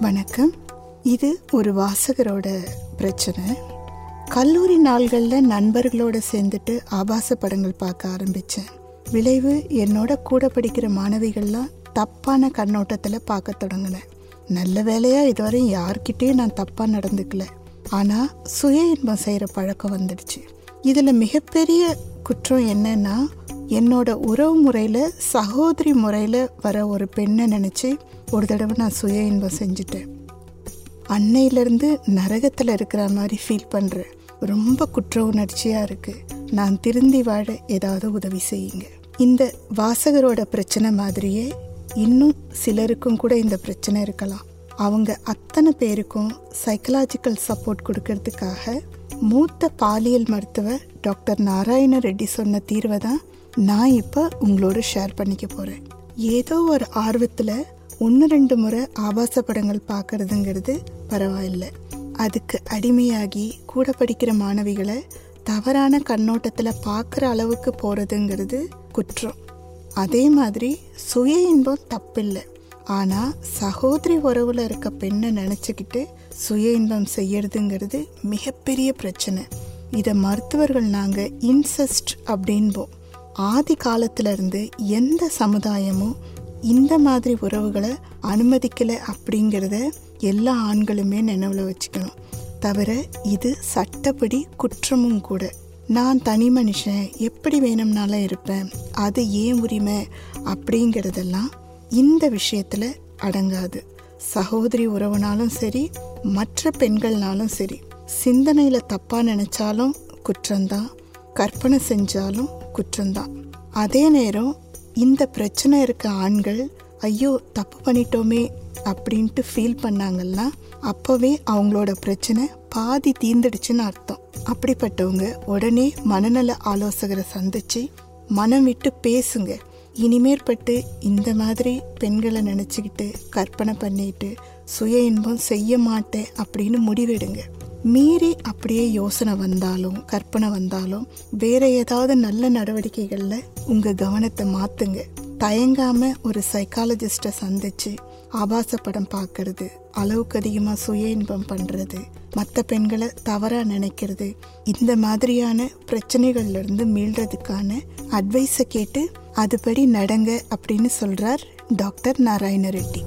வணக்கம். இது ஒரு வாசகரோட பிரச்சனை. கல்லூரி நாள்களில் நண்பர்களோட சேர்ந்துட்டு ஆபாச படங்கள் பார்க்க ஆரம்பித்தேன் விளைவு என்னோட கூட படிக்கிற மாணவிகள்லாம் தப்பான கண்ணோட்டத்தில் பார்க்க தொடங்கினேன். நல்ல வேலையாக இதுவரை யார்கிட்டேயும் நான் தப்பாக நடந்துக்கல. ஆனால் சுய இன்பம் செய்கிற பழக்கம் வந்துடுச்சு. இதில் மிகப்பெரிய குற்றம் என்னன்னா என்னோட உறவு முறையில் சகோதரி முறையில் வர ஒரு பெண்ணை நினச்சி ஒரு தடவை நான் சுய இன்பம் செஞ்சுட்டேன். அன்னையிலேருந்து நரகத்தில் இருக்கிற மாதிரி ஃபீல் பண்ணுறேன் ரொம்ப குற்ற உணர்ச்சியாக இருக்குது நான் திருந்தி வாழ ஏதாவது உதவி செய்யுங்க. இந்த வாசகரோட பிரச்சனை மாதிரியே இன்னும் சிலருக்கும் கூட இந்த பிரச்சனை இருக்கலாம். அவங்க அத்தனை பேருக்கும் சைக்கலாஜிக்கல் சப்போர்ட் கொடுக்கறதுக்காக மூத்த பாலியல் மருத்துவர் டாக்டர் நாராயண ரெட்டி சொன்ன தீர்வை தான் நான் இப்போ உங்களோட ஷேர் பண்ணிக்க போகிறேன் ஏதோ ஒரு ஆர்வத்தில் ஒன்று ரெண்டு முறை ஆபாச படங்கள் பார்க்கறதுங்கிறது பரவாயில்லை. அதுக்கு அடிமையாகி கூட படிக்கிற மாணவிகளை தவறான கண்ணோட்டத்தில் பார்க்குற அளவுக்கு போகிறதுங்கிறது குற்றம். அதே மாதிரி சுய இன்பம் தப்பில்லை. ஆனால் சகோதரி உறவில் இருக்க பெண்ணை நினச்சிக்கிட்டு சுய இன்பம் செய்யறதுங்கிறது மிகப்பெரிய பிரச்சனை. இதை மருத்துவர்கள் நாங்கள் இன்செஸ்ட் அப்படின்போம். ஆதி காலத்திலிருந்து எந்த சமுதாயமும் இந்த மாதிரி உறவுகளை அனுமதிக்கலை அப்படிங்கிறத எல்லா ஆண்களுமே நினைவில் வச்சுக்கணும். தவிர இது சட்டப்படி குற்றமும் கூட. நான் தனி மனுஷன் எப்படி வேணும்னாலும் இருப்பேன். அது ஏன் உரிமை அப்படிங்கிறதெல்லாம் இந்த விஷயத்தில் அடங்காது. சகோதரி உறவுனாலும் சரி மற்ற பெண்கள்னாலும் சரி சிந்தனையில் தப்பாக நினச்சாலும் குற்றம்தான். கற்பனை செஞ்சாலும் குற்றம்தான். அதே நேரம் இந்த பிரச்சனை இருக்க ஆண்கள் ஐயோ தப்பு பண்ணிட்டோமே அப்படின்ட்டு ஃபீல் பண்ணாங்கன்னா அப்போவே அவங்களோட பிரச்சனை பாதி தீர்ந்துடுச்சுன்னு அர்த்தம். அப்படிப்பட்டவங்க உடனே மனநல ஆலோசகரை சந்திச்சு மனம் விட்டு பேசுங்க. இனிமேற்பட்டு இந்த மாதிரி பெண்களை நினச்சிக்கிட்டு கற்பனை பண்ணிட்டு சுய இன்பம் செய்ய மாட்டேன் அப்படின்னு முடிவெடுங்க. மீறி அப்படியே யோசனை வந்தாலும் கற்பனை வந்தாலும் வேற ஏதாவது நல்ல நடவடிக்கைகளில் உங்கள் கவனத்தை மாற்றுங்க தயங்காம ஒரு சைக்காலஜிஸ்டை சந்திச்சு ஆபாச படம் பார்க்கறது அளவுக்கு அதிகமாக சுய இன்பம் பண்ணுறது மற்ற பெண்களை தவறாக நினைக்கிறது இந்த மாதிரியான பிரச்சனைகள்லேருந்து மீள்றதுக்கான அட்வைஸை கேட்டு அதுபடி நடங்க அப்படின்னு சொல்கிறார் டாக்டர் நாராயண ரெட்டி